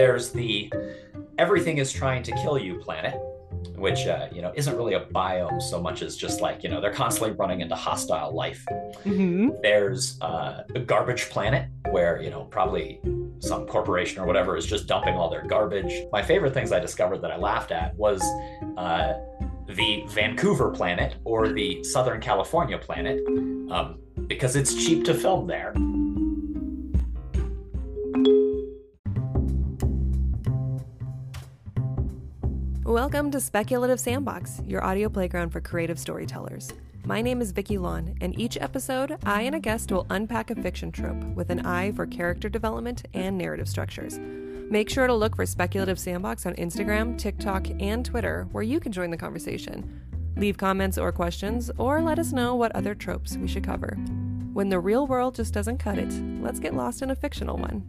there's the everything is trying to kill you planet, which uh, you know isn't really a biome so much as just like you know they're constantly running into hostile life. Mm-hmm. There's uh, a garbage planet where you know probably some corporation or whatever is just dumping all their garbage. My favorite things I discovered that I laughed at was uh, the Vancouver planet or the Southern California planet um, because it's cheap to film there. Welcome to Speculative Sandbox, your audio playground for creative storytellers. My name is Vicky Lawn, and each episode, I and a guest will unpack a fiction trope with an eye for character development and narrative structures. Make sure to look for Speculative Sandbox on Instagram, TikTok, and Twitter, where you can join the conversation. Leave comments or questions, or let us know what other tropes we should cover. When the real world just doesn't cut it, let's get lost in a fictional one.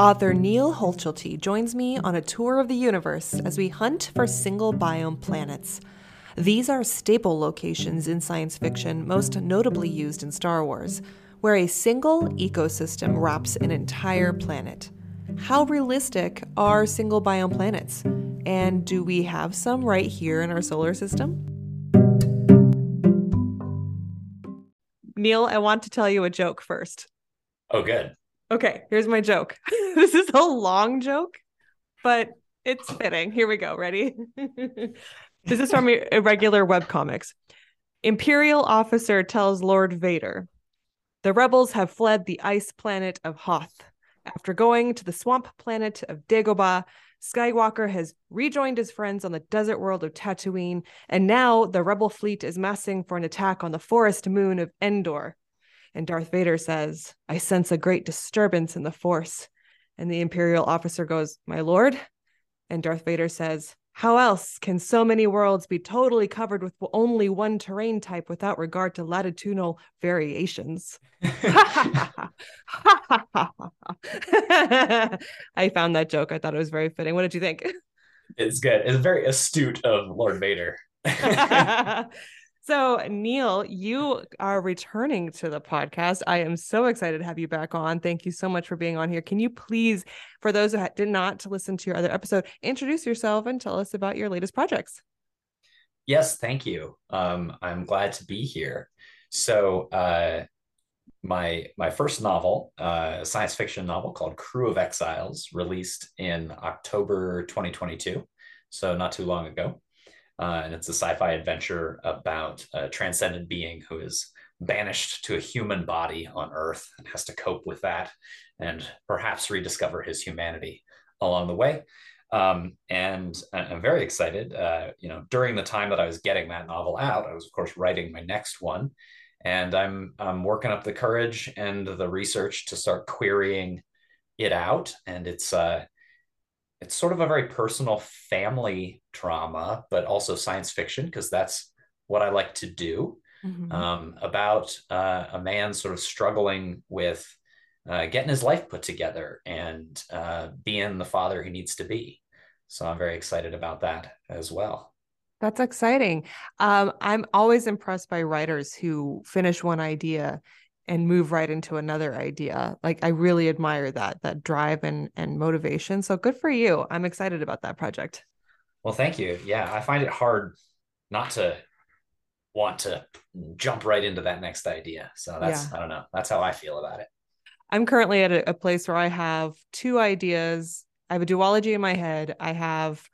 Author Neal Holtschlute joins me on a tour of the universe as we hunt for single biome planets. These are staple locations in science fiction, most notably used in Star Wars, where a single ecosystem wraps an entire planet. How realistic are single biome planets? And do we have some right here in our solar system? Neal, I want to tell you a joke first. Oh, good. Okay, here's my joke. this is a long joke, but it's fitting. Here we go. Ready? this is from irregular webcomics. Imperial officer tells Lord Vader, the rebels have fled the ice planet of Hoth. After going to the swamp planet of Dagobah, Skywalker has rejoined his friends on the desert world of Tatooine, and now the rebel fleet is massing for an attack on the forest moon of Endor. And Darth Vader says, I sense a great disturbance in the force. And the Imperial officer goes, My lord? And Darth Vader says, How else can so many worlds be totally covered with only one terrain type without regard to latitudinal variations? I found that joke. I thought it was very fitting. What did you think? It's good. It's very astute of Lord Vader. So, Neal, you are returning to the podcast. I am so excited to have you back on. Thank you so much for being on here. Can you please, for those who did not listen to your other episode, introduce yourself and tell us about your latest projects? Yes, thank you. Um, I'm glad to be here. So, uh, my my first novel, uh, a science fiction novel called Crew of Exiles, released in October 2022, so not too long ago. Uh, and it's a sci-fi adventure about a transcendent being who is banished to a human body on Earth and has to cope with that, and perhaps rediscover his humanity along the way. Um, and I'm very excited. Uh, you know, during the time that I was getting that novel out, I was of course writing my next one, and I'm I'm working up the courage and the research to start querying it out. And it's uh, it's sort of a very personal family drama, but also science fiction because that's what I like to do. Mm-hmm. Um, about uh, a man sort of struggling with uh, getting his life put together and uh, being the father he needs to be. So I'm very excited about that as well. That's exciting. Um, I'm always impressed by writers who finish one idea and move right into another idea. Like I really admire that that drive and and motivation. So good for you. I'm excited about that project. Well, thank you. Yeah, I find it hard not to want to jump right into that next idea. So that's, Yeah. I don't know. That's how I feel about it. I'm currently at a, a place where I have two ideas. I have a duology in my head. I have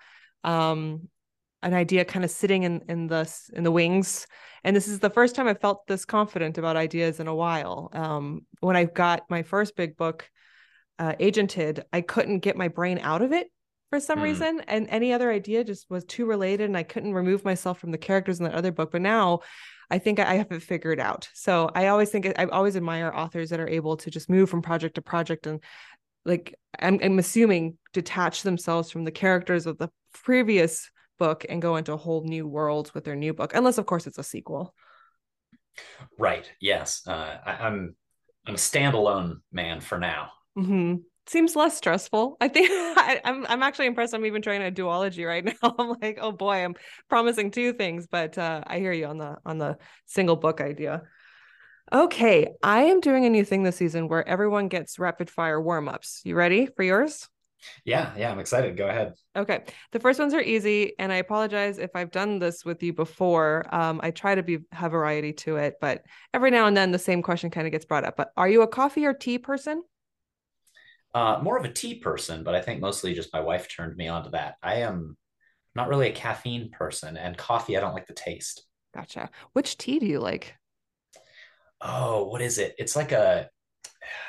um an idea kind of sitting in in the in the wings. And this is the first time I felt this confident about ideas in a while. Um when I got my first big book, uh Agented, I couldn't get my brain out of it for some Mm. reason. And any other idea just was too related and I couldn't remove myself from the characters in that other book. But now I think I have it figured out. So I always think I always admire authors that are able to just move from project to project and like I'm, I'm assuming detach themselves from the characters of the previous book and go into a whole new world with their new book, unless of course it's a sequel. Right. Yes. Uh, I, I'm, I'm a standalone man for now. hmm Seems less stressful. I think I, I'm I'm actually impressed. I'm even trying a duology right now. I'm like, oh boy, I'm promising two things, but uh, I hear you on the on the single book idea. Okay, I am doing a new thing this season where everyone gets rapid fire warm ups. You ready for yours? Yeah. Yeah. I'm excited. Go ahead. Okay. The first ones are easy, and I apologize if I've done this with you before. Um, I try to be have variety to it, but every now and then the same question kind of gets brought up. But are you a coffee or tea person? Uh, more of a tea person, but I think mostly just my wife turned me on to that. I am not really a caffeine person, and coffee, I don't like the taste. Gotcha. Which tea do you like? Oh, what is it? It's like a,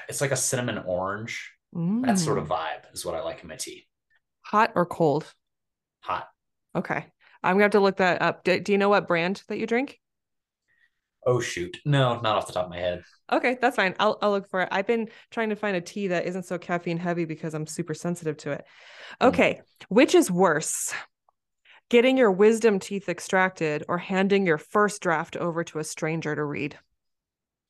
it's like a cinnamon orange. That sort of Mm. vibe is what I like in my tea. hot or cold? Hot. Okay. I'm gonna have to look that up. Do, do you know what brand that you drink? Oh shoot. No, not off the top of my head. Okay, that's fine. I'll I'll look for it. I've been trying to find a tea that isn't so caffeine heavy because I'm super sensitive to it. Mm. Okay, which is worse? Getting your wisdom teeth extracted or handing your first draft over to a stranger to read?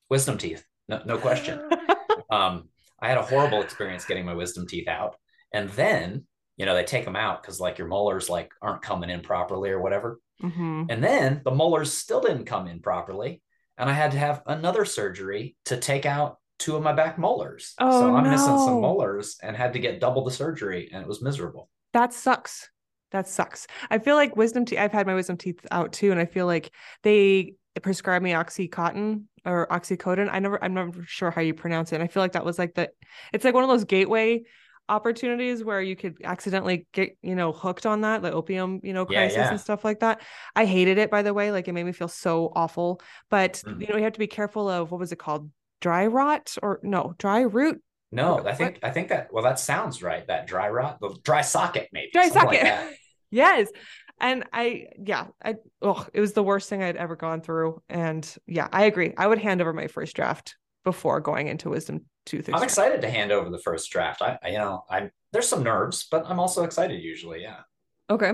Wisdom teeth. No, no question. um, I had a horrible experience getting my wisdom teeth out. And then, you know, they take them out because like your molars like aren't coming in properly or whatever. hmm And then the molars still didn't come in properly. And I had to have another surgery to take out two of my back molars. Oh, so I'm missing some molars and had to get double the surgery and it was miserable. That sucks. That sucks. I feel like wisdom teeth. I've had my wisdom teeth out too, and I feel like they prescribed me oxycontin or oxycodone. I never, I'm not sure how you pronounce it. And I feel like that was like the. It's like one of those gateway opportunities where you could accidentally get you know hooked on that, the opium you know crisis yeah. and stuff like that. I hated it by the way. Like it made me feel so awful. But Mm. you know, you have to be careful of what was it called, dry rot or no dry root No, I think I think that well, that sounds right. That dry rot, the dry socket, maybe. dry something like socket. yes. And I, yeah, I, oh, it was the worst thing I'd ever gone through. And yeah, I agree. I would hand over my first draft before going into wisdom tooth. I'm excited to hand over the first draft. I, I you know, I'm there's some nerves, but I'm also excited usually. Yeah. Okay.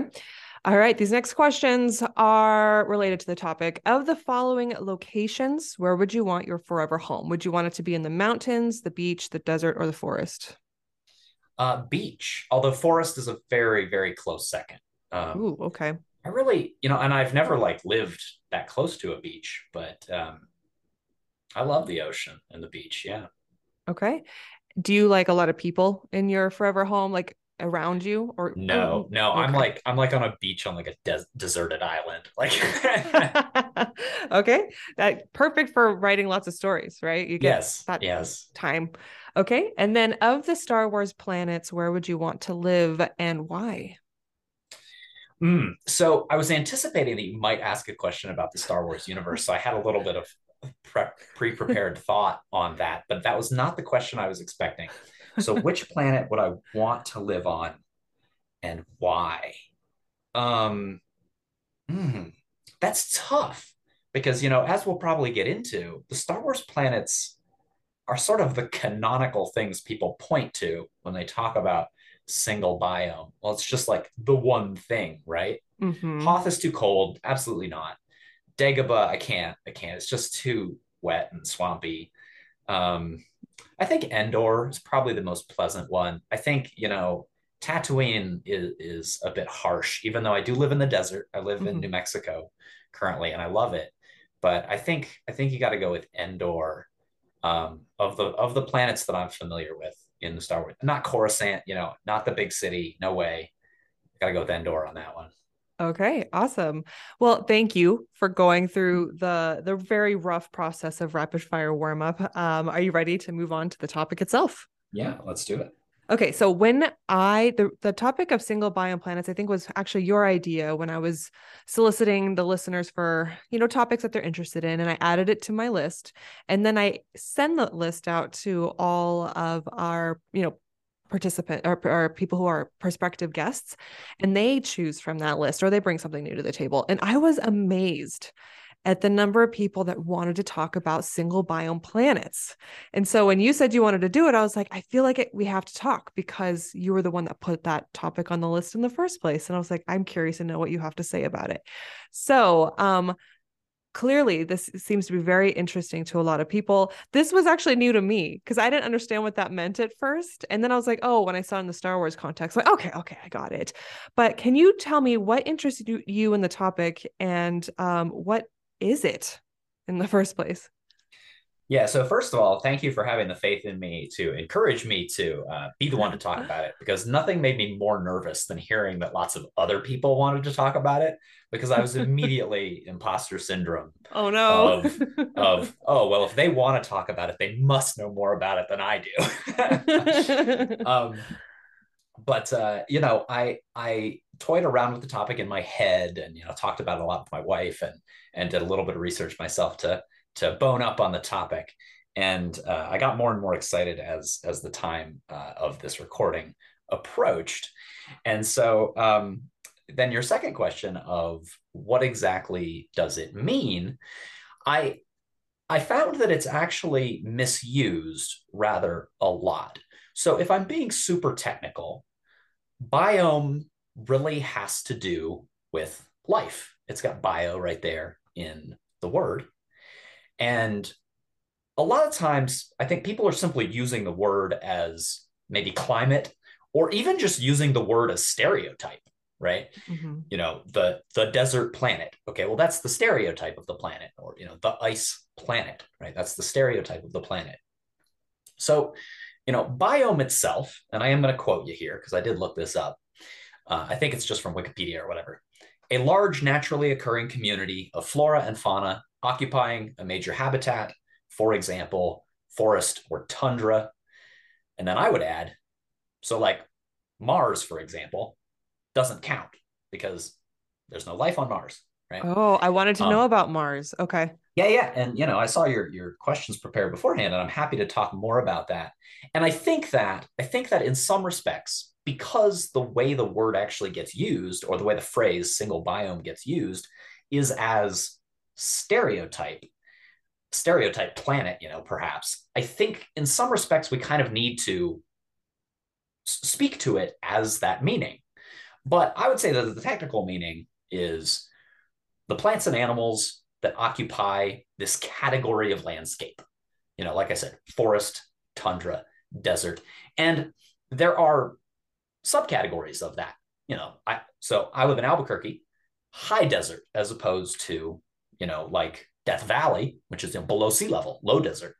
All right. These next questions are related to the topic of the following locations. Where would you want your forever home? Would you want it to be in the mountains, the beach, the desert, or the forest? Uh, beach, although forest is a very very close second. Um, Ooh, okay. I really, you know, and I've never like lived that close to a beach, but um, I love the ocean and the beach. Yeah. Okay. Do you like a lot of people in your forever home, like around you, or No, no, I'm like I'm like on a beach on like a des- deserted island. Like, okay, that perfect for writing lots of stories, right? You get yes, that yes. time. Okay, and then of the Star Wars planets, where would you want to live and why? Mm, so I was anticipating that you might ask a question about the Star Wars universe, so I had a little bit of pre-prepared thought on that, but that was not the question I was expecting. So, which planet would I want to live on, and why? Um, hmm, that's tough because you know, as we'll probably get into, the Star Wars planets are sort of the canonical things people point to when they talk about single biome. Well, it's just like the one thing, right? Mhm. Hoth is too cold. Absolutely not. Dagobah, I can't. I can't. It's just too wet and swampy. Um, I think Endor is probably the most pleasant one. I think, you know, Tatooine is, is a bit harsh, even though I do live in the desert. I live in Mhm. New Mexico currently, and I love it. But I think I think you got to go with Endor um, of the of the planets that I'm familiar with in the Star Wars. Not Coruscant, you know, not the big city. No way. Got to go with Endor on that one. Okay, awesome. Well, thank you for going through the the very rough process of rapid fire warm up. Um, are you ready to move on to the topic itself? Yeah, let's do it. Okay, so when I the the topic of single biome planets, I think was actually your idea when I was soliciting the listeners for you know topics that they're interested in, and I added it to my list, and then I send the list out to all of our you know participant or, or people who are prospective guests, and they choose from that list or they bring something new to the table, and I was amazed at the number of people that wanted to talk about single biome planets. And so when you said you wanted to do it, I was like, I feel like it, we have to talk because you were the one that put that topic on the list in the first place. And I was like, I'm curious to know what you have to say about it. So, um, clearly this seems to be very interesting to a lot of people this was actually new to me because i didn't understand what that meant at first and then i was like oh when i saw in the star wars context like okay okay i got it but can you tell me what interested you in the topic and um, what is it in the first place? Yeah. So first of all, thank you for having the faith in me to encourage me to uh, be the one to talk about it because nothing made me more nervous than hearing that lots of other people wanted to talk about it because I was immediately imposter syndrome. Oh no. Of, of oh well, if they want to talk about it, they must know more about it than I do. um, but uh, you know, I I toyed around with the topic in my head and you know talked about it a lot with my wife and and did a little bit of research myself to to bone up on the topic. And uh, i got more and more excited as as the time uh, of this recording approached. And so um, then your second question of what exactly does it mean? I i found that it's actually misused rather a lot so if i'm being super technical biome really has to do with life. It's got bio right there in the word. And a lot of times, I think people are simply using the word as maybe climate or even just using the word as stereotype right mm-hmm. you know the the desert planet okay well that's the stereotype of the planet or you know the ice planet right that's the stereotype of the planet so you know biome itself and i am going to quote you here because i did look this up uh, I think it's just from Wikipedia or whatever. A large naturally occurring community of flora and fauna occupying a major habitat, for example, forest or tundra. And then I would add, so like Mars, for example, doesn't count because there's no life on Mars, right? Oh, I wanted to um, know about Mars. Okay. Yeah, yeah, and you know, I saw your your questions prepared beforehand, and I'm happy to talk more about that. And I think that I think that in some respects, because the way the word actually gets used, or the way the phrase single biome gets used, is as stereotype, stereotype planet, you know, perhaps. I think in some respects we kind of need to speak to it as that meaning. But I would say that the technical meaning is the plants and animals that occupy this category of landscape. You know, like I said, forest, tundra, desert. And there are subcategories of that. You know, I so I live in Albuquerque, high desert as opposed to, you know, like Death Valley, which is you know, below sea level, low desert.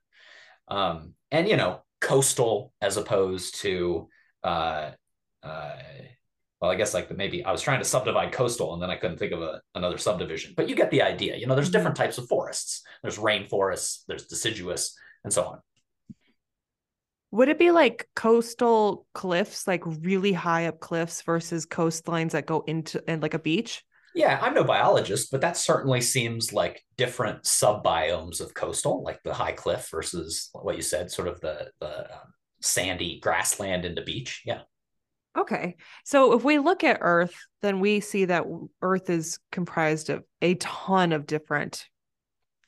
Um, and you know, coastal as opposed to uh uh well, I guess like the, maybe I was trying to subdivide coastal and then I couldn't think of a, another subdivision, but you get the idea. You know, there's mm-hmm. different types of forests. There's rainforests, there's deciduous, and so on. Would it be like coastal cliffs, like really high up cliffs versus coastlines that go into and like a beach? Yeah, I'm no biologist, but that certainly seems like different subbiomes of coastal, like the high cliff versus what you said, sort of the the um, sandy grassland into beach. Yeah. Okay. So if we look at Earth, then we see that Earth is comprised of a ton of different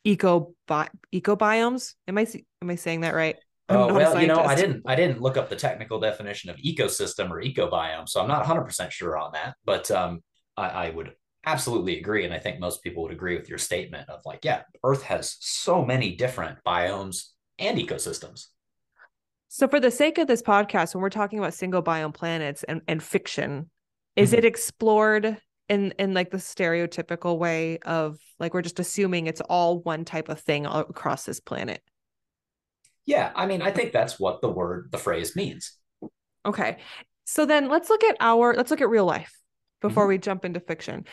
eco bi- ecobiomes. Am I am I saying that right? Oh well, you know, I didn't I didn't look up the technical definition of ecosystem or ecobiome, so I'm not 100 percent sure on that. But um, I, I would absolutely agree, and I think most people would agree with your statement of like, yeah, Earth has so many different biomes and ecosystems. So, for the sake of this podcast, when we're talking about single biome planets and, and fiction, is mm-hmm. it explored in in like the stereotypical way of like we're just assuming it's all one type of thing across this planet? Yeah, I mean, I think that's what the word, the phrase means. Okay. So then let's look at our let's look at real life. before Mhm. we jump into fiction.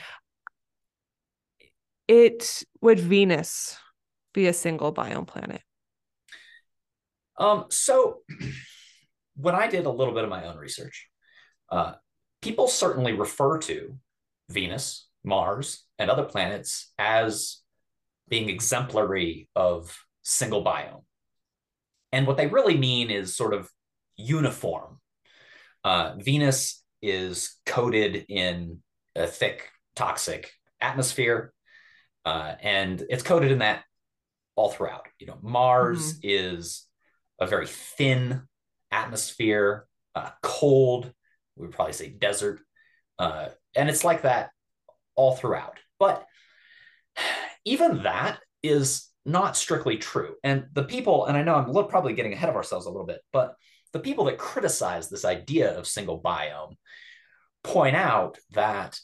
It would Venus be a single biome planet? Um, so when I did a little bit of my own research, uh, people certainly refer to Venus, Mars, and other planets as being exemplary of single biome. And what they really mean is sort of uniform. Uh, Venus is coated in a thick, toxic atmosphere, uh, and it's coated in that all throughout. You know, Mars is a very thin atmosphere, uh, cold. We would probably say desert, uh, and it's like that all throughout. But even that is not strictly true. And the people, and I know I'm probably getting ahead of ourselves a little bit, but the people that criticize this idea of single biome point out that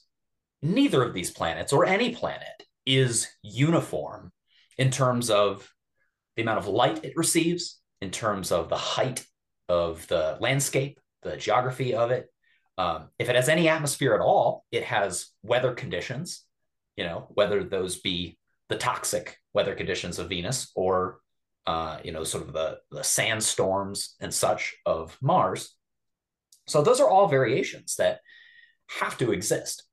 neither of these planets or any planet is uniform in terms of the amount of light it receives, in terms of the height of the landscape, the geography of it. Um, if it has any atmosphere at all, it has weather conditions, you know, whether those be the toxic weather conditions of Venus or, uh, you know, sort of the, the sandstorms and such of Mars. So those are all variations that have to exist.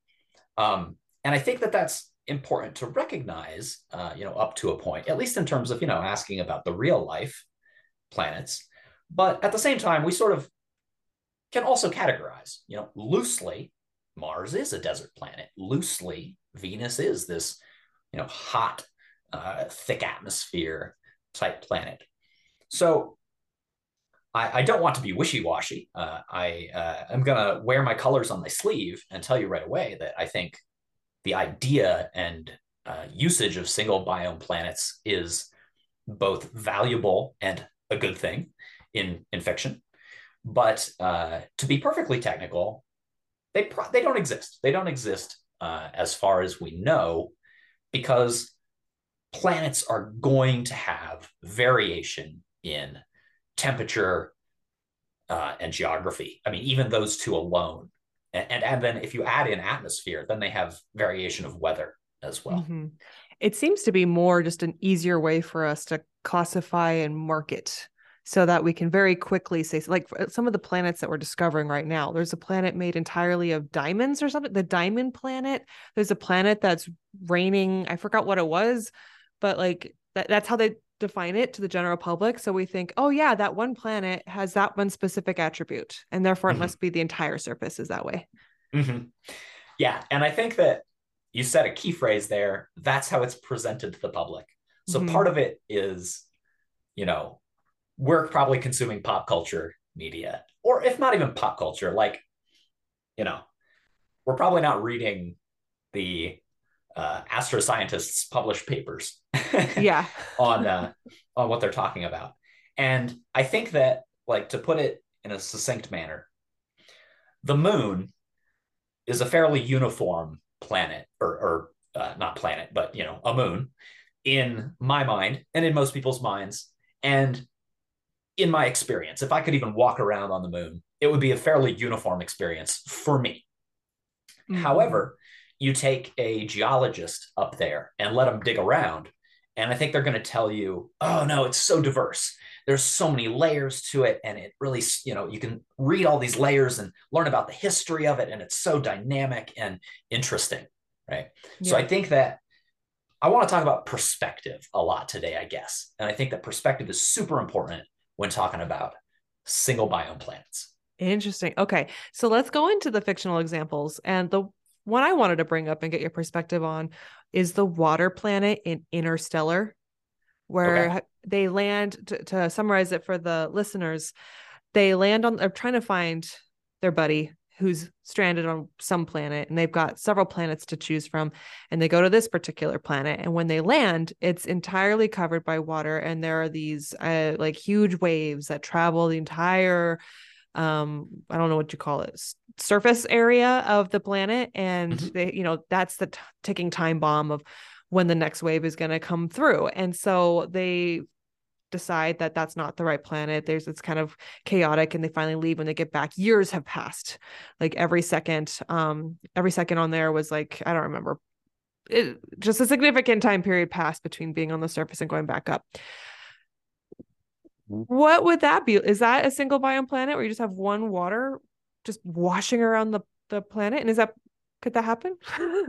Um, and I think that that's important to recognize, uh, you know, up to a point, at least in terms of, you know, asking about the real life planets. But at the same time, we sort of can also categorize, you know, loosely, Mars is a desert planet. Loosely, Venus is this, you know, hot, uh, thick atmosphere type planet. So I, I don't want to be wishy-washy. Uh, I uh, am going to wear my colors on my sleeve and tell you right away that I think the idea and uh, usage of single biome planets is both valuable and a good thing in in fiction. But uh, to be perfectly technical, they pro- they don't exist. They don't exist uh, as far as we know, because planets are going to have variation in temperature uh, and geography. I mean, even those two alone, and, and and then if you add in atmosphere, then they have variation of weather as well. Mhm. It seems to be more just an easier way for us to classify and market so that we can very quickly say, like some of the planets that we're discovering right now, there's a planet made entirely of diamonds or something, the diamond planet. There's a planet that's raining, I forgot what it was, but like that, that's how they define it to the general public. So we think, oh, yeah, that one planet has that one specific attribute, and therefore it Mhm. must be the entire surface is that way. Mhm. Yeah, and I think that you said a key phrase there. That's how it's presented to the public. So Mhm. part of it is, you know, we're probably consuming pop culture media, or if not even pop culture, like, you know, we're probably not reading the uh, astroscientists' published papers Yeah. on uh, on what they're talking about. And I think that, like, to put it in a succinct manner, the moon is a fairly uniform planet, or, or uh, not planet, but you know, a moon in my mind and in most people's minds. And in my experience, if I could even walk around on the moon, it would be a fairly uniform experience for me. Mhm. However, you take a geologist up there and let them dig around, and I think they're going to tell you, oh no, it's so diverse. There's so many layers to it, and it really, you know, you can read all these layers and learn about the history of it, and it's so dynamic and interesting, right? So I think that I want to talk about perspective a lot today, I guess, and I think that perspective is super important when talking about single biome planets. Interesting. Okay. So let's go into the fictional examples. And the one I wanted to bring up and get your perspective on is the water planet in Interstellar, where Okay. they land, to, to summarize it for the listeners, they land on, they're trying to find their buddy who's stranded on some planet and they've got several planets to choose from and they go to this particular planet and when they land it's entirely covered by water and there are these uh, like huge waves that travel the entire um i don't know what you call it surface area of the planet and Mhm. they you know that's the t- ticking time bomb of when the next wave is going to come through and so they decide that that's not the right planet. There's it's kind of chaotic and they finally leave when they get back. Years have passed. Like every second um every second on there was like i don't remember. It, just a significant time period passed between being on the surface and going back up. Mm-hmm. what would that be? Is that a single biome planet where you just have one water just washing around the the planet? And is that could that happen?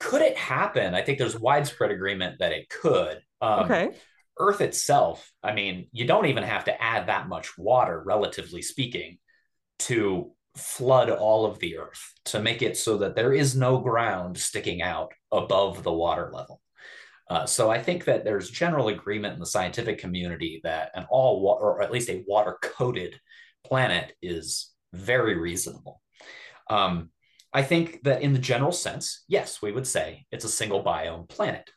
Could it happen? I think there's widespread agreement that it could. Um, okay Earth itself, I mean, you don't even have to add that much water, relatively speaking, to flood all of the Earth to make it so that there is no ground sticking out above the water level. Uh, so I think that there's general agreement in the scientific community that an all water, or at least a water coated planet is very reasonable. Um, I think that in the general sense, yes, we would say it's a single biome planet.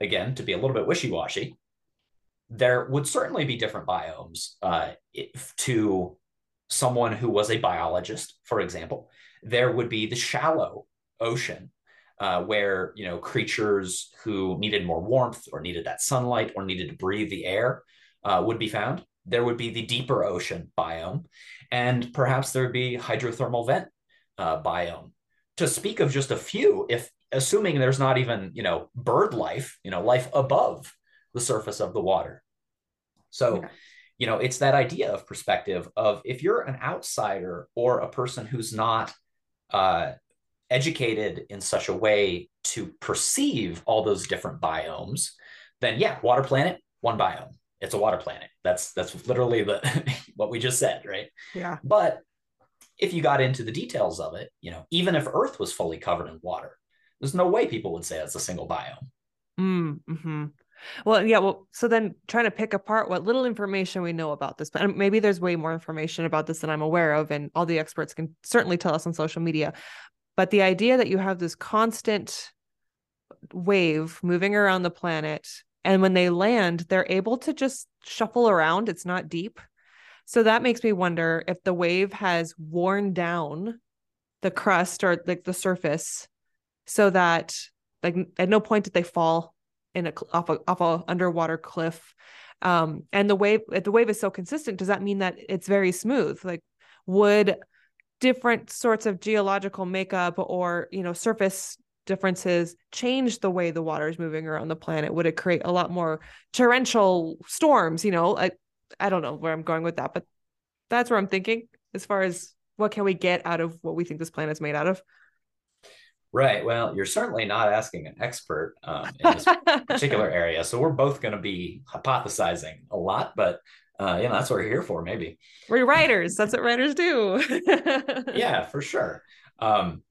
Again, to be a little bit wishy washy, there would certainly be different biomes uh, to someone who was a biologist, for example. There would be the shallow ocean, uh, where you know creatures who needed more warmth or needed that sunlight or needed to breathe the air uh, would be found. There would be the deeper ocean biome, and perhaps there would be hydrothermal vent uh, biome. To speak of just a few, if assuming there's not even you know bird life, you know life above the surface of the water. So, you know, it's that idea of perspective of if you're an outsider or a person who's not uh, educated in such a way to perceive all those different biomes, then yeah, water planet, one biome. It's a water planet. That's that's literally the what we just said, right? Yeah. But if you got into the details of it, you know, even if Earth was fully covered in water, there's no way people would say it's a single biome. Mm, hmm well, yeah. Well, so then trying to pick apart what little information we know about this, but um, maybe there's way more information about this than I'm aware of, and all the experts can certainly tell us on social media. But the idea that you have this constant wave moving around the planet, and when they land, they're able to just shuffle around. It's not deep. So that makes me wonder if the wave has worn down the crust or like the surface so that like at no point did they fall in a off a off a underwater cliff. Um and the wave the wave is so consistent does that mean that it's very smooth? Like would different sorts of geological makeup or you know surface differences change the way the water is moving around the planet? Would it create a lot more torrential storms you know? I i don't know where i'm going with that but that's where i'm thinking as far as what can we get out of what we think this planet's made out of Right. Well, you're certainly not asking an expert um, in this particular area. So we're both going to be hypothesizing a lot, but uh, you know, that's what we're here for, maybe. We're writers. That's what writers do. yeah, for sure. Um,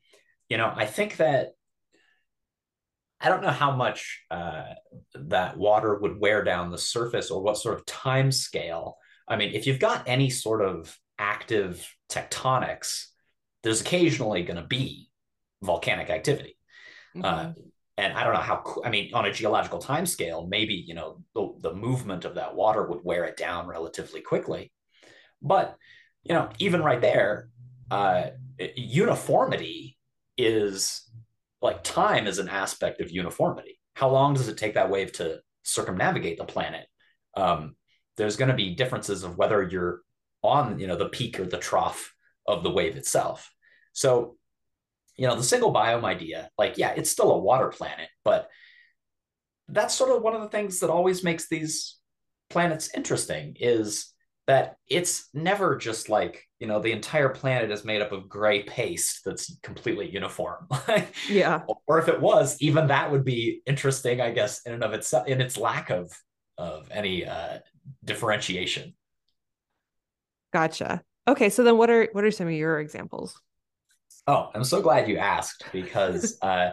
you know, I think that I don't know how much uh, that water would wear down the surface or what sort of time scale. I mean, if you've got any sort of active tectonics, there's occasionally going to be volcanic activity. Mm-hmm. Uh, and I don't know how, I mean, on a geological time scale, maybe, you know, the, the movement of that water would wear it down relatively quickly. But, you know, even right there, uh, uniformity is like time is an aspect of uniformity. How long does it take that wave to circumnavigate the planet? Um, there's going to be differences of whether you're on, you know, the peak or the trough of the wave itself. So you know the single biome idea like yeah it's still a water planet but that's sort of one of the things that always makes these planets interesting is that it's never just like you know the entire planet is made up of gray paste that's completely uniform. Yeah. Or if it was even that would be interesting i guess in and of itself in its lack of of any uh differentiation. Gotcha. Okay so then what are what are some of your examples Oh, I'm so glad you asked because uh,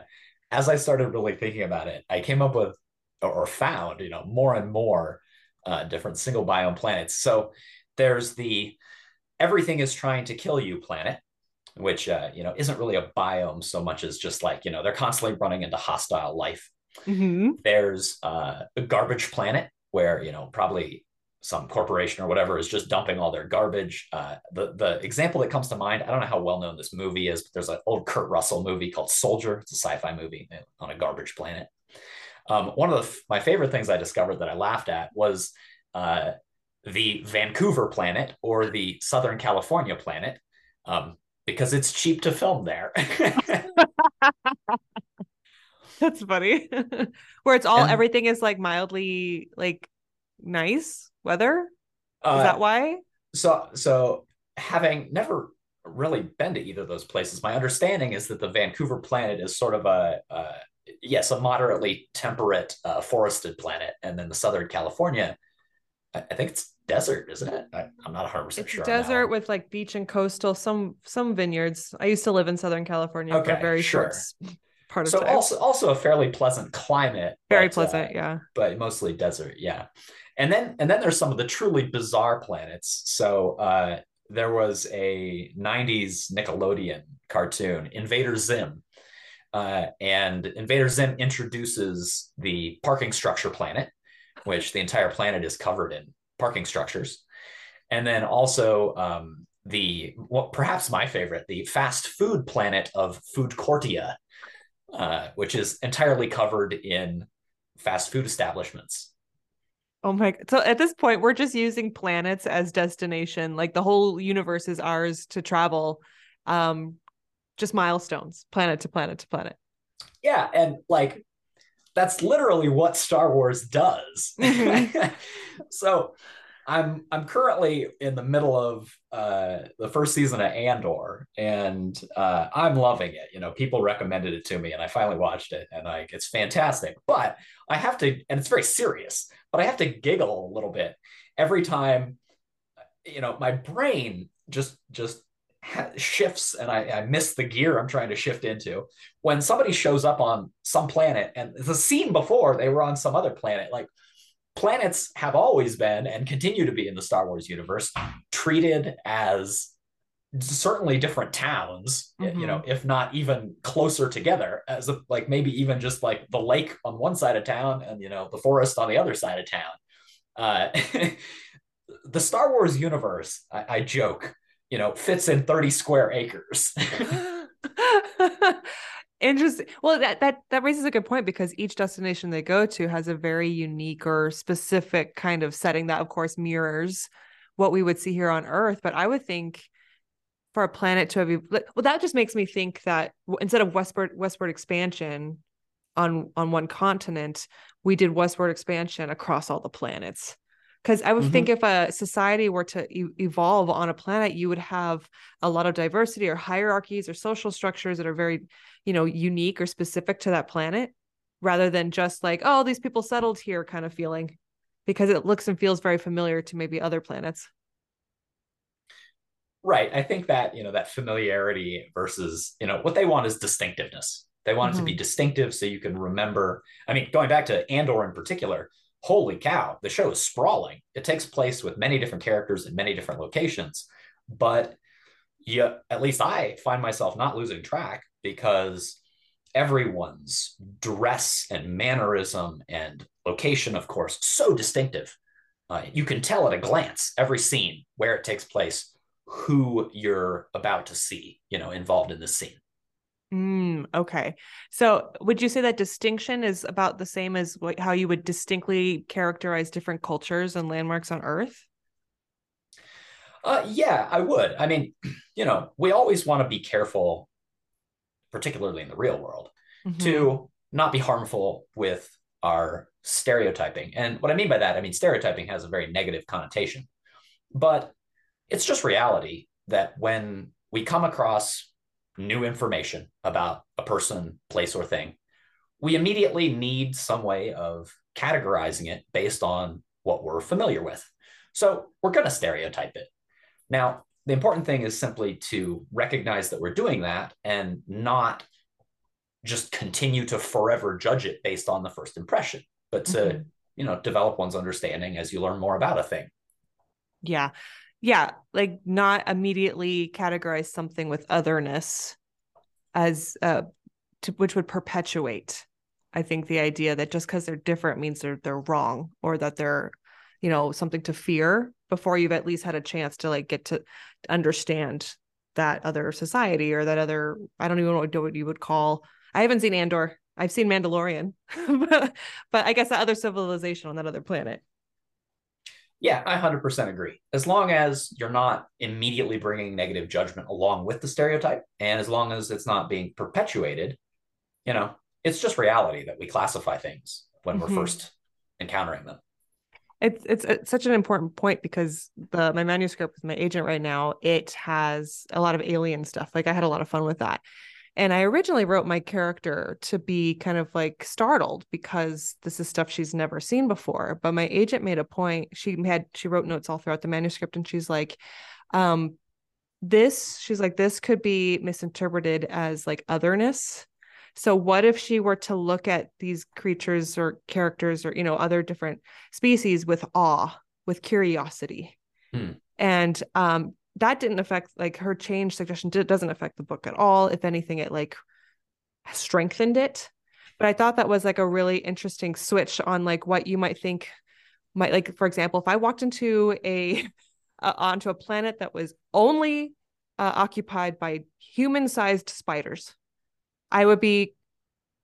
as I started really thinking about it, I came up with or found, you know, more and more uh, different single biome planets. So there's the everything is trying to kill you planet, which uh, you know isn't really a biome so much as just like you know they're constantly running into hostile life. Mm-hmm. There's uh, a garbage planet where you know probably some corporation or whatever is just dumping all their garbage. Uh, the the example that comes to mind, I don't know how well known this movie is, but there's an old Kurt Russell movie called Soldier. It's a sci-fi movie on a garbage planet. Um, one of the, my favorite things I discovered that I laughed at was uh, the Vancouver planet or the Southern California planet um, because it's cheap to film there. That's funny. Where it's all everything is like mildly like nice weather. Is Uh, that why? so so having never really been to either of those places my understanding is that the vancouver planet is sort of a uh, yes a moderately temperate uh, forested planet and then the southern california i, I think it's desert isn't it I, i'm not 100% It's sure desert with like beach and coastal, some some vineyards. I used to live in Southern California for a very short sure. s- part of so time. also also a fairly pleasant climate very but, pleasant, uh, yeah. but mostly desert yeah and then and then there's some of the truly bizarre planets. So uh there was a 90s nickelodeon cartoon invader zim. Uh, and invader zim introduces the parking structure planet which the entire planet is covered in parking structures. And then also um, the what perhaps my favorite the fast food planet of Foodcourtia uh, which is entirely covered in fast food establishments Oh my god. So at this point, we're just using planets as destination. Like the whole universe is ours to travel. Um, just milestones, planet to planet to planet. Yeah, and like that's literally what Star Wars does. Mhm. so I'm I'm currently in the middle of uh the first season of Andor and uh I'm loving it. You know, people recommended it to me and I finally watched it and like it's fantastic. But I have to and it's very serious, but I have to giggle a little bit every time you know, my brain just just shifts and I, I miss the gear I'm trying to shift into when somebody shows up on some planet and the scene before they were on some other planet like planets have always been and continue to be in the Star Wars universe treated as certainly different towns Mhm. you know if not even closer together as a, like maybe even just like the lake on one side of town and you know the forest on the other side of town uh the Star Wars universe I, I joke you know fits in 30 square acres Interesting. Well, that that that raises a good point because each destination they go to has a very unique or specific kind of setting that, of course, mirrors what we would see here on Earth. But I would think for a planet to have, well, that just makes me think that instead of westward westward expansion on on one continent, we did westward expansion across all the planets. Because I would Mhm. think if a society were to e- evolve on a planet, you would have a lot of diversity or hierarchies or social structures that are very, you know, unique or specific to that planet, rather than just like, oh, these people settled here kind of feeling, because it looks and feels very familiar to maybe other planets. right i think that you know that familiarity versus you know what they want is distinctiveness they want it to be distinctive so you can remember i mean going back to andor in particular holy cow the show is sprawling. It takes place with many different characters in many different locations but yeah at least i find myself not losing track because everyone's dress and mannerism and location of course so distinctive. Uh, you can tell at a glance every scene where it takes place who you're about to see you know involved in this scene Mm, okay. So would you say that distinction is about the same as what, how you would distinctly characterize different cultures and landmarks on Earth? Uh, yeah, I would. I mean, you know, we always want to be careful, particularly in the real world, Mhm. to not be harmful with our stereotyping. And what I mean by that, I mean, stereotyping has a very negative connotation, but it's just reality that when we come across new information about a person, place, or thing, we immediately need some way of categorizing it based on what we're familiar with. So we're going to stereotype it. Now, the important thing is simply to recognize that we're doing that and not just continue to forever judge it based on the first impression, but to, Mhm. you know, develop one's understanding as you learn more about a thing. Yeah. Yeah. Like not immediately categorize something with otherness as uh to, which would perpetuate, I think, the idea that just because they're different means they're they're wrong or that they're, you know, something to fear before you've at least had a chance to like get to understand that other society or that other I don't even know what you would call I haven't seen Andor. I've seen Mandalorian, but, but I guess that other civilization on that other planet. Yeah, I 100% agree. As long as you're not immediately bringing negative judgment along with the stereotype, and as long as it's not being perpetuated, you know, it's just reality that we classify things when mm-hmm. we're first encountering them. It's, it's, it's such an important point because the my manuscript with my agent right now it has a lot of alien stuff. Like I had a lot of fun with that, and I originally wrote my character to be kind of like startled because this is stuff she's never seen before. But my agent made a point. She had she wrote notes all throughout the manuscript, and she's like, um, this she's like this could be misinterpreted as like otherness so what if she were to look at these creatures or characters or you know other different species with awe, with curiosity? Hmm. And um that didn't affect like her change suggestion it doesn't affect the book at all. If anything, it like strengthened it. But I thought that was like a really interesting switch on like what you might think might like for example, if I walked into a uh, onto a planet that was only uh, occupied by human-sized spiders I would be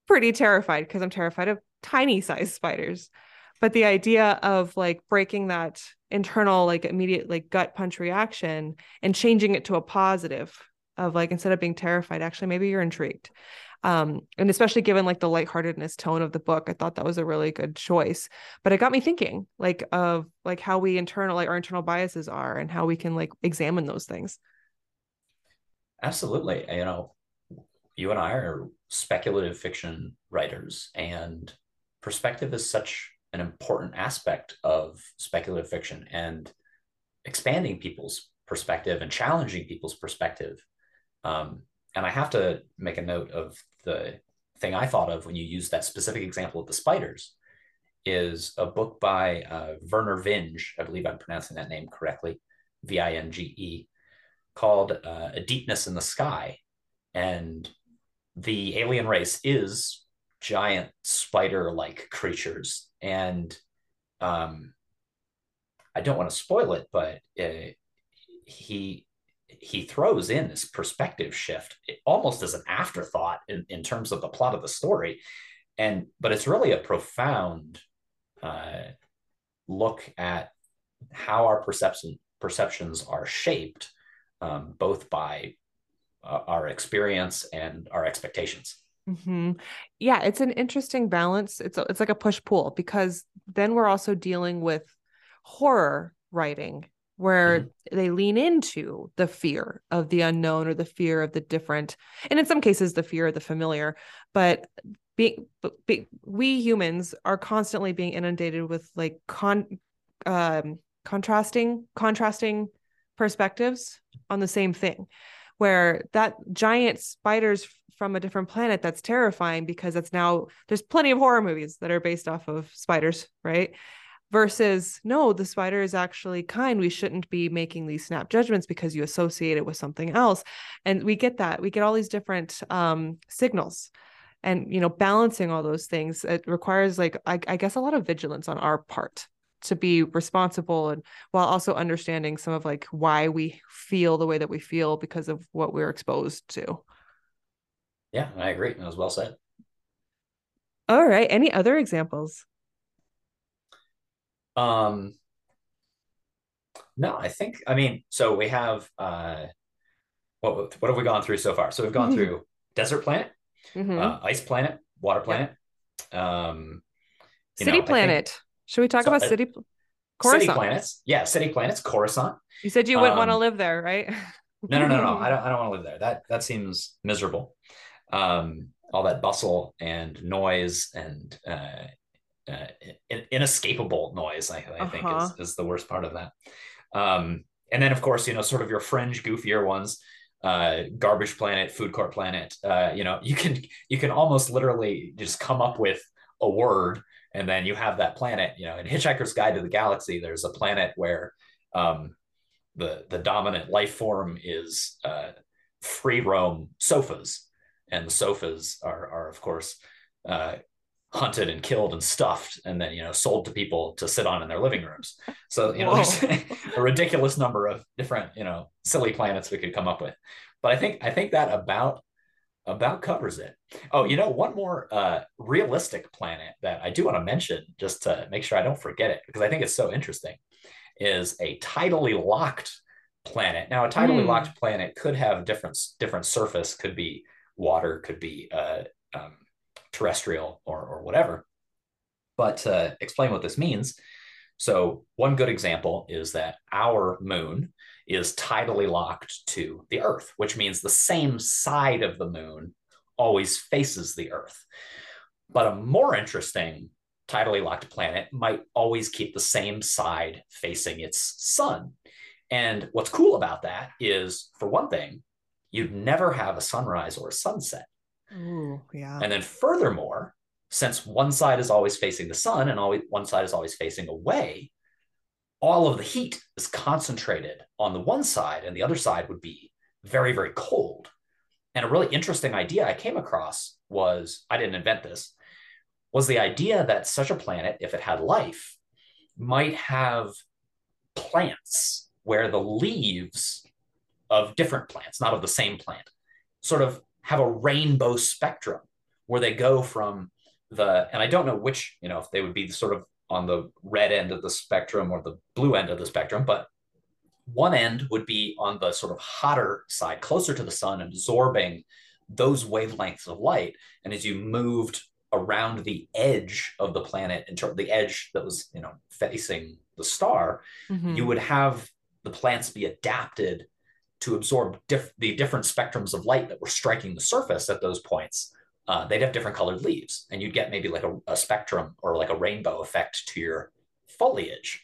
pretty terrified because I'm terrified of tiny sized spiders. But the idea of like breaking that internal, like immediate, like gut punch reaction and changing it to a positive of like instead of being terrified, actually, maybe you're intrigued. Um, and especially given like the lightheartedness tone of the book, I thought that was a really good choice. But it got me thinking like of like how we internal like our internal biases are and how we can like examine those things. Absolutely. You know, you and I are speculative fiction writers, and perspective is such an important aspect of speculative fiction and expanding people's perspective and challenging people's perspective. Um, and I have to make a note of the thing I thought of when you used that specific example of the spiders is a book by uh, Vernor Vinge, I believe I'm pronouncing that name correctly, V I N G E, called uh, A Deepness in the Sky. And the alien race is giant spider-like creatures, and um, I don't want to spoil it, but uh, he he throws in this perspective shift almost as an afterthought in, in terms of the plot of the story and but it's really a profound uh, look at how our perception perceptions are shaped um, both by uh, our experience and our expectations. Mm-hmm. Yeah, it's an interesting balance. It's a, it's like a push pull because then we're also dealing with horror writing where mm-hmm. they lean into the fear of the unknown or the fear of the different, and in some cases the fear of the familiar. But being, be, we humans are constantly being inundated with like con, um, contrasting contrasting perspectives on the same thing where that giant spiders from a different planet that's terrifying because it's now there's plenty of horror movies that are based off of spiders, right? Versus no, the spider is actually kind. We shouldn't be making these snap judgments because you associate it with something else. And we get that. We get all these different um, signals and you know balancing all those things it requires like I, I, guess a lot of vigilance on our part to be responsible and while also understanding some of like why we feel the way that we feel because of what we're exposed to. Yeah, I agree. That was well said. All right. Any other examples? Um no, I think I mean, so we have uh what what have we gone through so far? So we've gone mm-hmm. through desert planet, mm-hmm. uh, ice planet, water planet, yep. um city know, planet. Should we talk so, about uh, city? Coruscant. City planets. Yeah, city planets. Coruscant. You said you wouldn't um, want to live there, right? no, no, no, no. I don't. I don't want to live there. That that seems miserable. Um, all that bustle and noise and uh, uh, inescapable noise. I, I uh-huh. think is, is the worst part of that. Um, and then of course, you know, sort of your fringe, goofier ones. Uh, garbage planet, food court planet. Uh, you know, you can you can almost literally just come up with a word and then you have that planet you know in hitchhiker's guide to the galaxy there's a planet where um, the the dominant life form is uh, free roam sofas. And the sofas are are of course uh, hunted and killed and stuffed and then you know sold to people to sit on in their living rooms. So you know Whoa. there's a ridiculous number of different you know silly planets we could come up with. But i think i think that about about covers it. Oh, you know, one more uh, realistic planet that I do want to mention just to make sure I don't forget it because I think it's so interesting is a tidally locked planet. Now, a tidally mm. locked planet could have different different surface, could be water, could be uh, um, terrestrial or or whatever. But to explain what this means, so one good example is that our moon is tidally locked to the Earth, which means the same side of the moon always faces the Earth. But a more interesting tidally locked planet might always keep the same side facing its sun. And what's cool about that is, for one thing, you'd never have a sunrise or a sunset. Ooh, yeah. And then furthermore, since one side is always facing the sun and always one side is always facing away, all of the heat is concentrated on the one side and the other side would be very, very cold. And a really interesting idea I came across was I didn't invent this, was the idea that such a planet, if it had life, might have plants where the leaves of different plants, not of the same plant, sort of have a rainbow spectrum where they go from the, and I don't know which, you know, if they would be sort of on the red end of the spectrum or the blue end of the spectrum, but one end would be on the sort of hotter side, closer to the sun, absorbing those wavelengths of light. And as you moved around the edge of the planet, in terms the edge that was, you know, facing the star, mm-hmm. you would have the plants be adapted to absorb diff- the different spectrums of light that were striking the surface at those points uh, they'd have different colored leaves and you'd get maybe like a, a, spectrum or like a rainbow effect to your foliage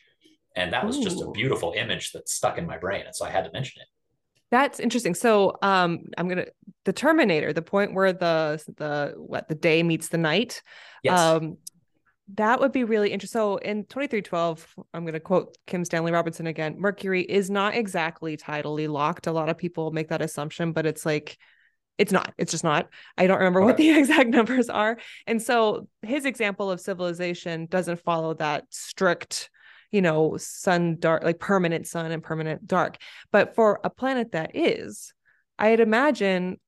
and that was Ooh. just a beautiful image that stuck in my brain and so i had to mention it that's interesting so um i'm gonna the terminator the point where the the what the day meets the night yes. um that would be really interesting. So in 2312, I'm going to quote Kim Stanley Robinson again. Mercury is not exactly tidally locked. A lot of people make that assumption, but it's like it's not. It's just not. I don't remember what the exact numbers are. And so his example of civilization doesn't follow that strict you know sun dark like permanent sun and permanent dark. But for a planet that is i'd imagine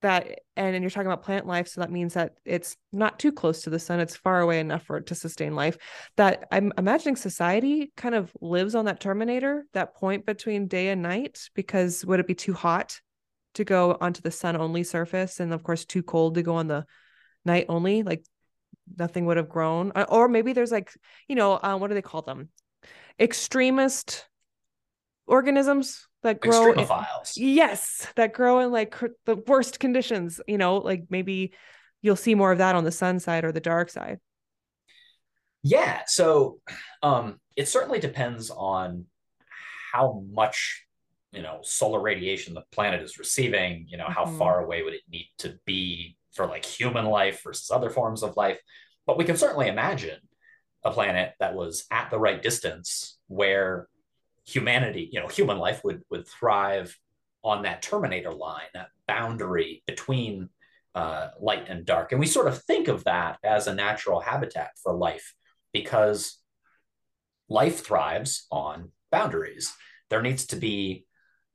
that and you're talking about plant life so that means that it's not too close to the sun. It's far away enough for it to sustain life. That i'm imagining society kind of lives on that terminator that point between day and night because would it be too hot to go onto the sun only surface and of course too cold to go on the night only like nothing would have grown. Uh, or maybe there's like you know uh, what do they call them? Extremist organisms that grow in, yes that grow in like the worst conditions you know like maybe you'll see more of that on the sun side or the dark side. Yeah so um it certainly depends on how much you know solar radiation the planet is receiving you know mm-hmm. how far away would it need to be for like human life versus other forms of life? But we can certainly imagine a planet that was at the right distance where humanity you know human life would would thrive on that terminator line that boundary between uh, light and dark. And we sort of think of that as a natural habitat for life because life thrives on boundaries. There needs to be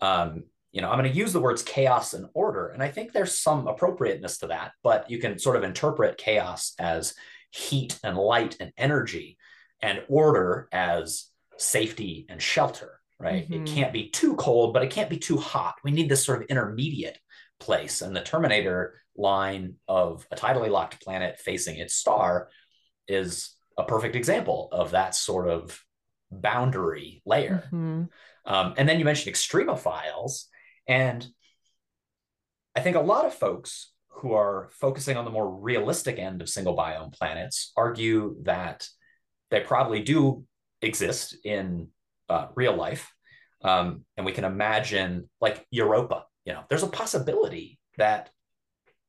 um, you know, I'm going to use the words chaos and order. And I think there's some appropriateness to that, but you can sort of interpret chaos as heat and light and energy, and order as safety and shelter, right? Mm-hmm. It can't be too cold, but it can't be too hot. We need this sort of intermediate place. And the Terminator line of a tidally locked planet facing its star is a perfect example of that sort of boundary layer. Mm-hmm. Um, and then you mentioned extremophiles. And I think a lot of folks who are focusing on the more realistic end of single biome planets argue that they probably do exist in uh, real life. Um, and we can imagine like Europa, you know, there's a possibility that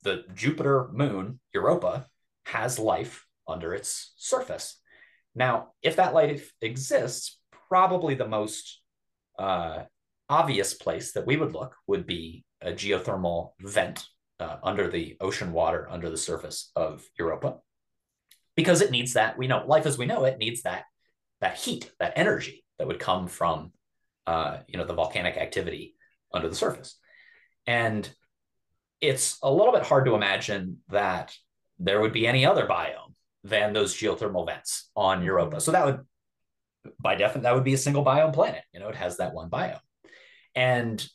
the Jupiter moon, Europa, has life under its surface. Now, if that life exists, probably the most uh, obvious place that we would look would be a geothermal vent uh, under the ocean water under the surface of Europa, because it needs that. We know life as we know it needs that that heat, that energy that would come from uh, you know the volcanic activity under the surface, and it's a little bit hard to imagine that there would be any other biome than those geothermal vents on mm-hmm. Europa. So that would, by definition, that would be a single biome planet. You know, it has that one biome. And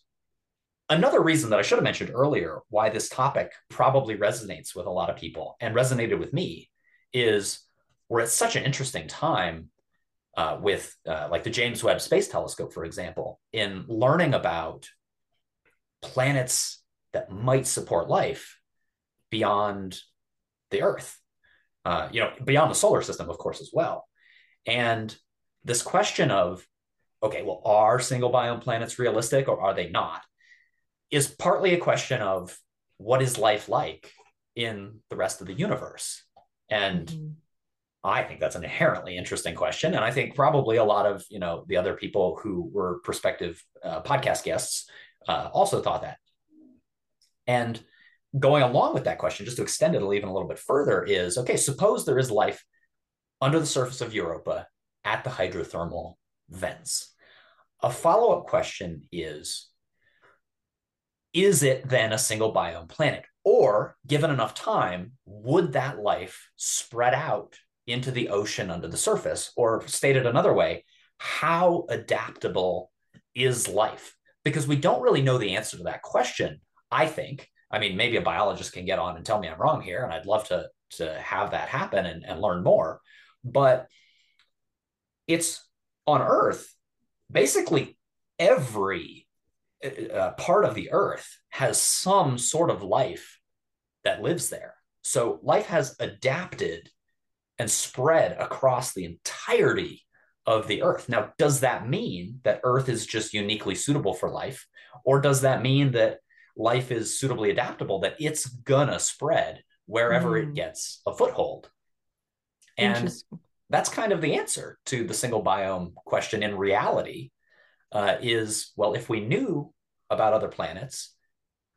another reason that I should have mentioned earlier why this topic probably resonates with a lot of people and resonated with me is we're at such an interesting time uh, with uh, like the James Webb Space Telescope, for example, in learning about planets that might support life beyond the Earth, uh, you know, beyond the solar system, of course, as well. And this question of, okay, well, are single biome planets realistic or are they not? Is partly a question of what is life like in the rest of the universe? And mm-hmm. I think that's an inherently interesting question, and I think probably a lot of you know the other people who were prospective uh, podcast guests uh, also thought that. And going along with that question, just to extend it even a little bit further, is okay. Suppose there is life under the surface of Europa at the hydrothermal vents. A follow up question is Is it then a single biome planet? Or, given enough time, would that life spread out into the ocean under the surface? Or, stated another way, how adaptable is life? Because we don't really know the answer to that question, I think. I mean, maybe a biologist can get on and tell me I'm wrong here, and I'd love to, to have that happen and, and learn more. But it's on Earth, basically every uh, uh part of the Earth has some sort of life that lives there. So life has adapted and spread across the entirety of the earth. Now, does that mean that earth is just uniquely suitable for life? Or does that mean that life is suitably adaptable, that it's gonna spread wherever mm. it gets a foothold? And that's kind of the answer to the single biome question in reality uh, is well, if we knew about other planets,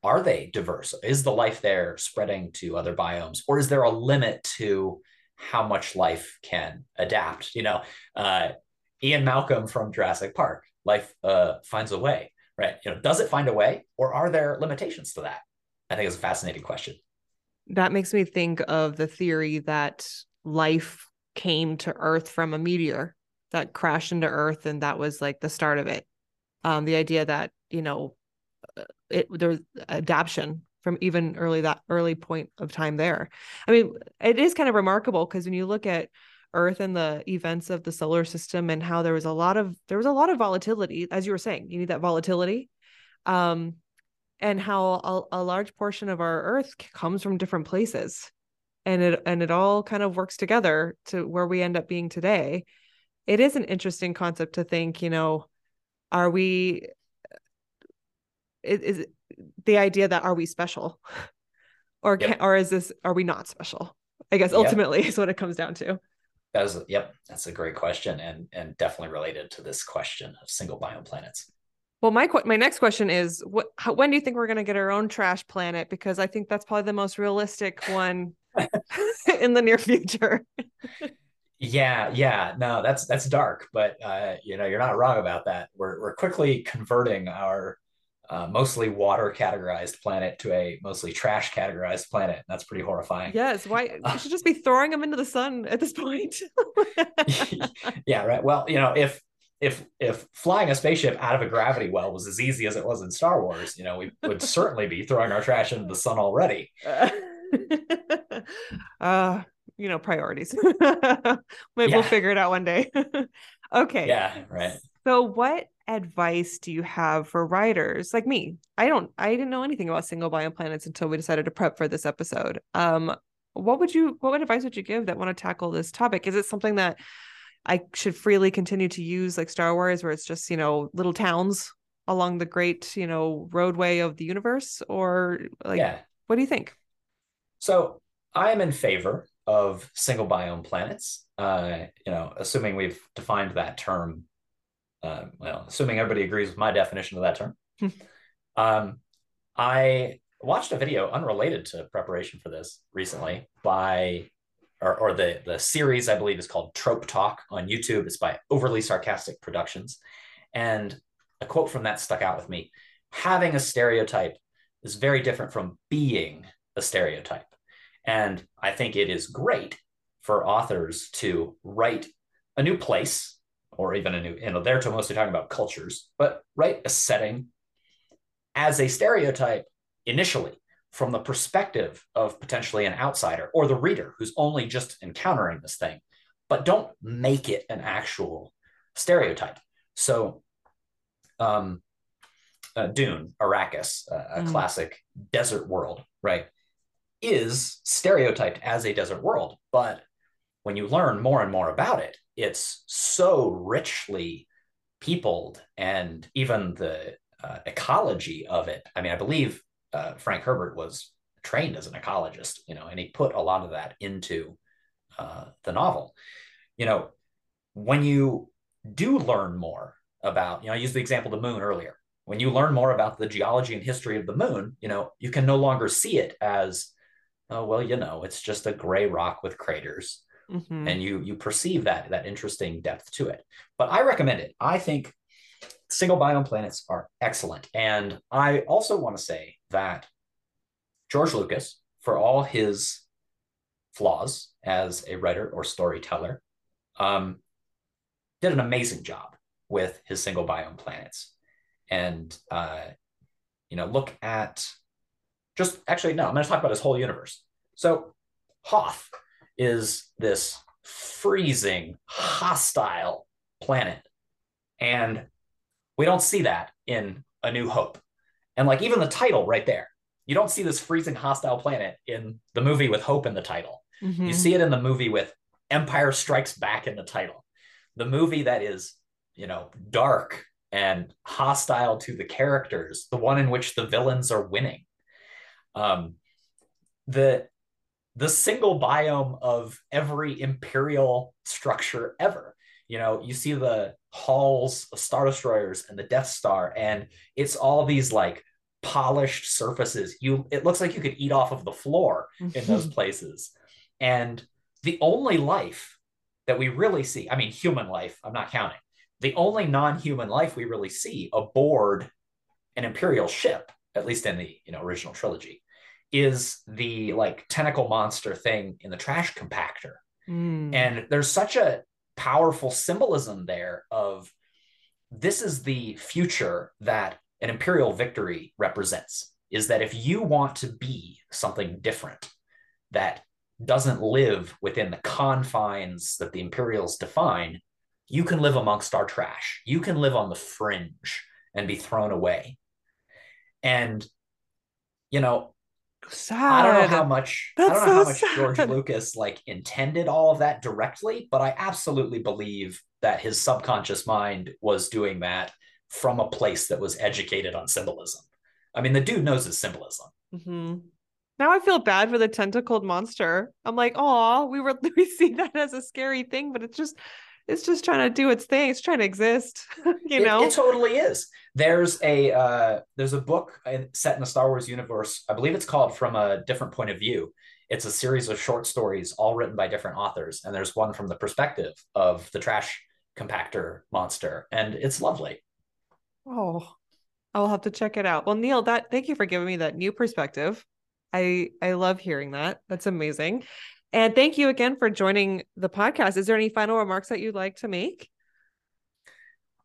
are they diverse? Is the life there spreading to other biomes, or is there a limit to how much life can adapt? You know, uh, Ian Malcolm from Jurassic Park, life uh, finds a way, right? You know, does it find a way, or are there limitations to that? I think it's a fascinating question. That makes me think of the theory that life came to Earth from a meteor that crashed into Earth, and that was like the start of it. Um, the idea that you know it there's adaptation from even early that early point of time there. I mean, it is kind of remarkable because when you look at Earth and the events of the solar system and how there was a lot of there was a lot of volatility, as you were saying, you need that volatility, um, and how a, a large portion of our Earth comes from different places, and it and it all kind of works together to where we end up being today. It is an interesting concept to think, you know, are we is the idea that are we special? Or can, or is this are we not special? I guess ultimately yep. is what it comes down to. That is yep that's a great question and and definitely related to this question of single biome planets well my my next question is what how, when do you think we're going to get our own trash planet? Because i think that's probably the most realistic one in the near future yeah yeah no that's that's dark but uh you know you're not wrong about that we're, we're quickly converting our uh, mostly water categorized planet to a mostly trash categorized planet. That's pretty horrifying. Yes. Why we should just be throwing them into the sun at this point. yeah. Right. Well, you know, if if if flying a spaceship out of a gravity well was as easy as it was in Star Wars, you know, we would certainly be throwing our trash into the sun already. uh, you know, priorities. Maybe yeah. we'll figure it out one day. okay. Yeah. Right. So, what advice do you have for writers like me? I don't I didn't know anything about single biome planets until we decided to prep for this episode. Um what would you what advice would you give that want to tackle this topic? Is it something that I should freely continue to use like Star Wars where it's just, you know, little towns along the great, you know, roadway of the universe or like yeah. what do you think? So, I am in favor of single biome planets. Uh, you know, assuming we've defined that term uh, well, assuming everybody agrees with my definition of that term. Um, I watched a video unrelated to preparation for this recently by, or, or the, the series I believe is called Trope Talk on YouTube. It's by Overly Sarcastic Productions. And a quote from that stuck out with me. Having a stereotype is very different from being a stereotype. And I think it is great for authors to write a new place or even a new, you know, they're mostly talking about cultures, but write a setting as a stereotype initially from the perspective of potentially an outsider or the reader who's only just encountering this thing, but don't make it an actual stereotype. So, um, uh, Dune, Arrakis, uh, a mm. classic desert world, right, is stereotyped as a desert world. But when you learn more and more about it, it's so richly peopled and even the uh, ecology of it. I mean, I believe uh, Frank Herbert was trained as an ecologist, you know, and he put a lot of that into uh, the novel. You know, when you do learn more about, you know, I used the example of the moon earlier. When you learn more about the geology and history of the moon, you know, you can no longer see it as, oh well, you know, it's just a gray rock with craters. Mm-hmm. And you you perceive that that interesting depth to it. But I recommend it. I think single biome planets are excellent. And I also want to say that George Lucas, for all his flaws as a writer or storyteller, um, did an amazing job with his single biome planets. And, uh, you know, look at just actually, no, I'm going to talk about his whole universe. So, Hoth is this freezing, hostile planet. And we don't see that in A New Hope. And like even the title right there, you don't see this freezing hostile planet in the movie with Hope in the title. Mm-hmm. You see it in the movie with Empire Strikes Back in the title. The movie that is, you know, dark and hostile to the characters, the one in which the villains are winning. Um, the the single biome of every imperial structure ever. You know, you see the halls of Star Destroyers and the Death Star, and it's all these like polished surfaces. You it looks like you could eat off of the floor in those places. And the only life that we really see, I mean, human life, I'm not counting, the only non-human life we really see aboard an Imperial ship, at least in the you know original trilogy, is the like tentacle monster thing in the trash compactor. Mm. And there's such a powerful symbolism there of this is the future that an imperial victory represents is that if you want to be something different that doesn't live within the confines that the imperials define you can live amongst our trash you can live on the fringe and be thrown away and you know sad. I don't know how much That's I don't know so how much sad. George Lucas like intended all of that directly, but I absolutely believe that his subconscious mind was doing that from a place that was educated on symbolism. I mean, the dude knows his symbolism. Mm-hmm. Now I feel bad for the tentacled monster. I'm like, oh, we were we see that as a scary thing, but it's just it's just trying to do its thing. It's trying to exist. you know, it, it, totally is. There's a uh, there's a book set in the Star Wars universe. I believe it's called From a Different Point of View. It's a series of short stories, all written by different authors, and there's one from the perspective of the trash compactor monster, and it's lovely. Oh, I'll have to check it out. Well, Neal, that thank you for giving me that new perspective. I I love hearing that. That's amazing. And thank you again for joining the podcast. Is there any final remarks that you'd like to make?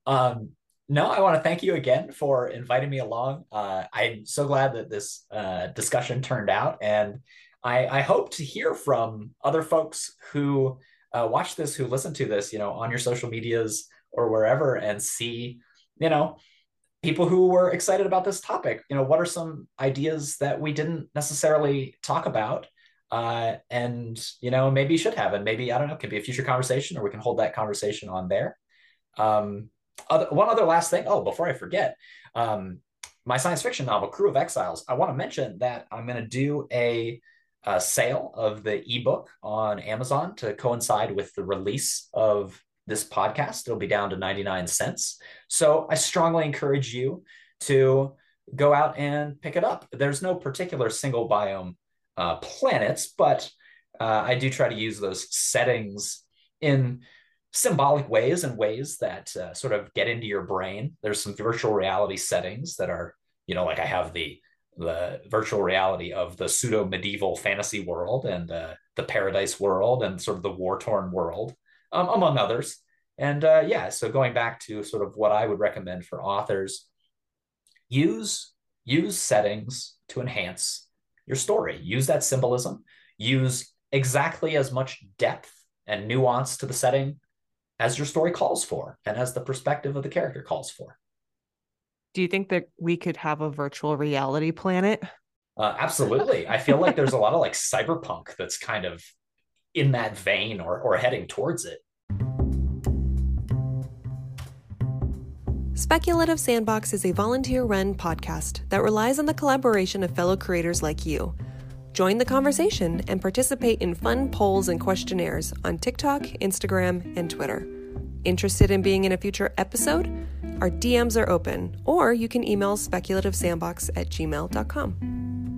Um, no, I want to thank you again for inviting me along. Uh, I'm so glad that this uh, discussion turned out, and I, I, hope to hear from other folks who uh, watch this, who listen to this, you know, on your social medias or wherever, and see, you know, people who were excited about this topic. You know, what are some ideas that we didn't necessarily talk about? Uh, and you know maybe you should have and maybe i don't know it could be a future conversation or we can hold that conversation on there. Um, other, one other last thing. Oh before i forget um, my science fiction novel crew of exiles i want to mention that i'm going to do a, a, sale of the ebook on amazon to coincide with the release of this podcast. It'll be down to 99 cents. So i strongly encourage you to go out and pick it up. There's no particular single biome uh, planets, but uh, I do try to use those settings in symbolic ways and ways that uh, sort of get into your brain. There's some virtual reality settings that are, you know, like I have the the virtual reality of the pseudo medieval fantasy world and uh, the paradise world and sort of the war torn world, um, among others. And uh, yeah, so going back to sort of what I would recommend for authors, use use settings to enhance your story. Use that symbolism. Use exactly as much depth and nuance to the setting as your story calls for and as the perspective of the character calls for. Do you think that we could have a virtual reality planet? Uh, absolutely. I feel like there's a lot of like cyberpunk that's kind of in that vein or, or heading towards it. Speculative Sandbox is a volunteer run podcast that relies on the collaboration of fellow creators like you. Join the conversation and participate in fun polls and questionnaires on TikTok, Instagram, and Twitter. Interested in being in a future episode? Our DMs are open, or you can email speculativesandbox at gmail.com.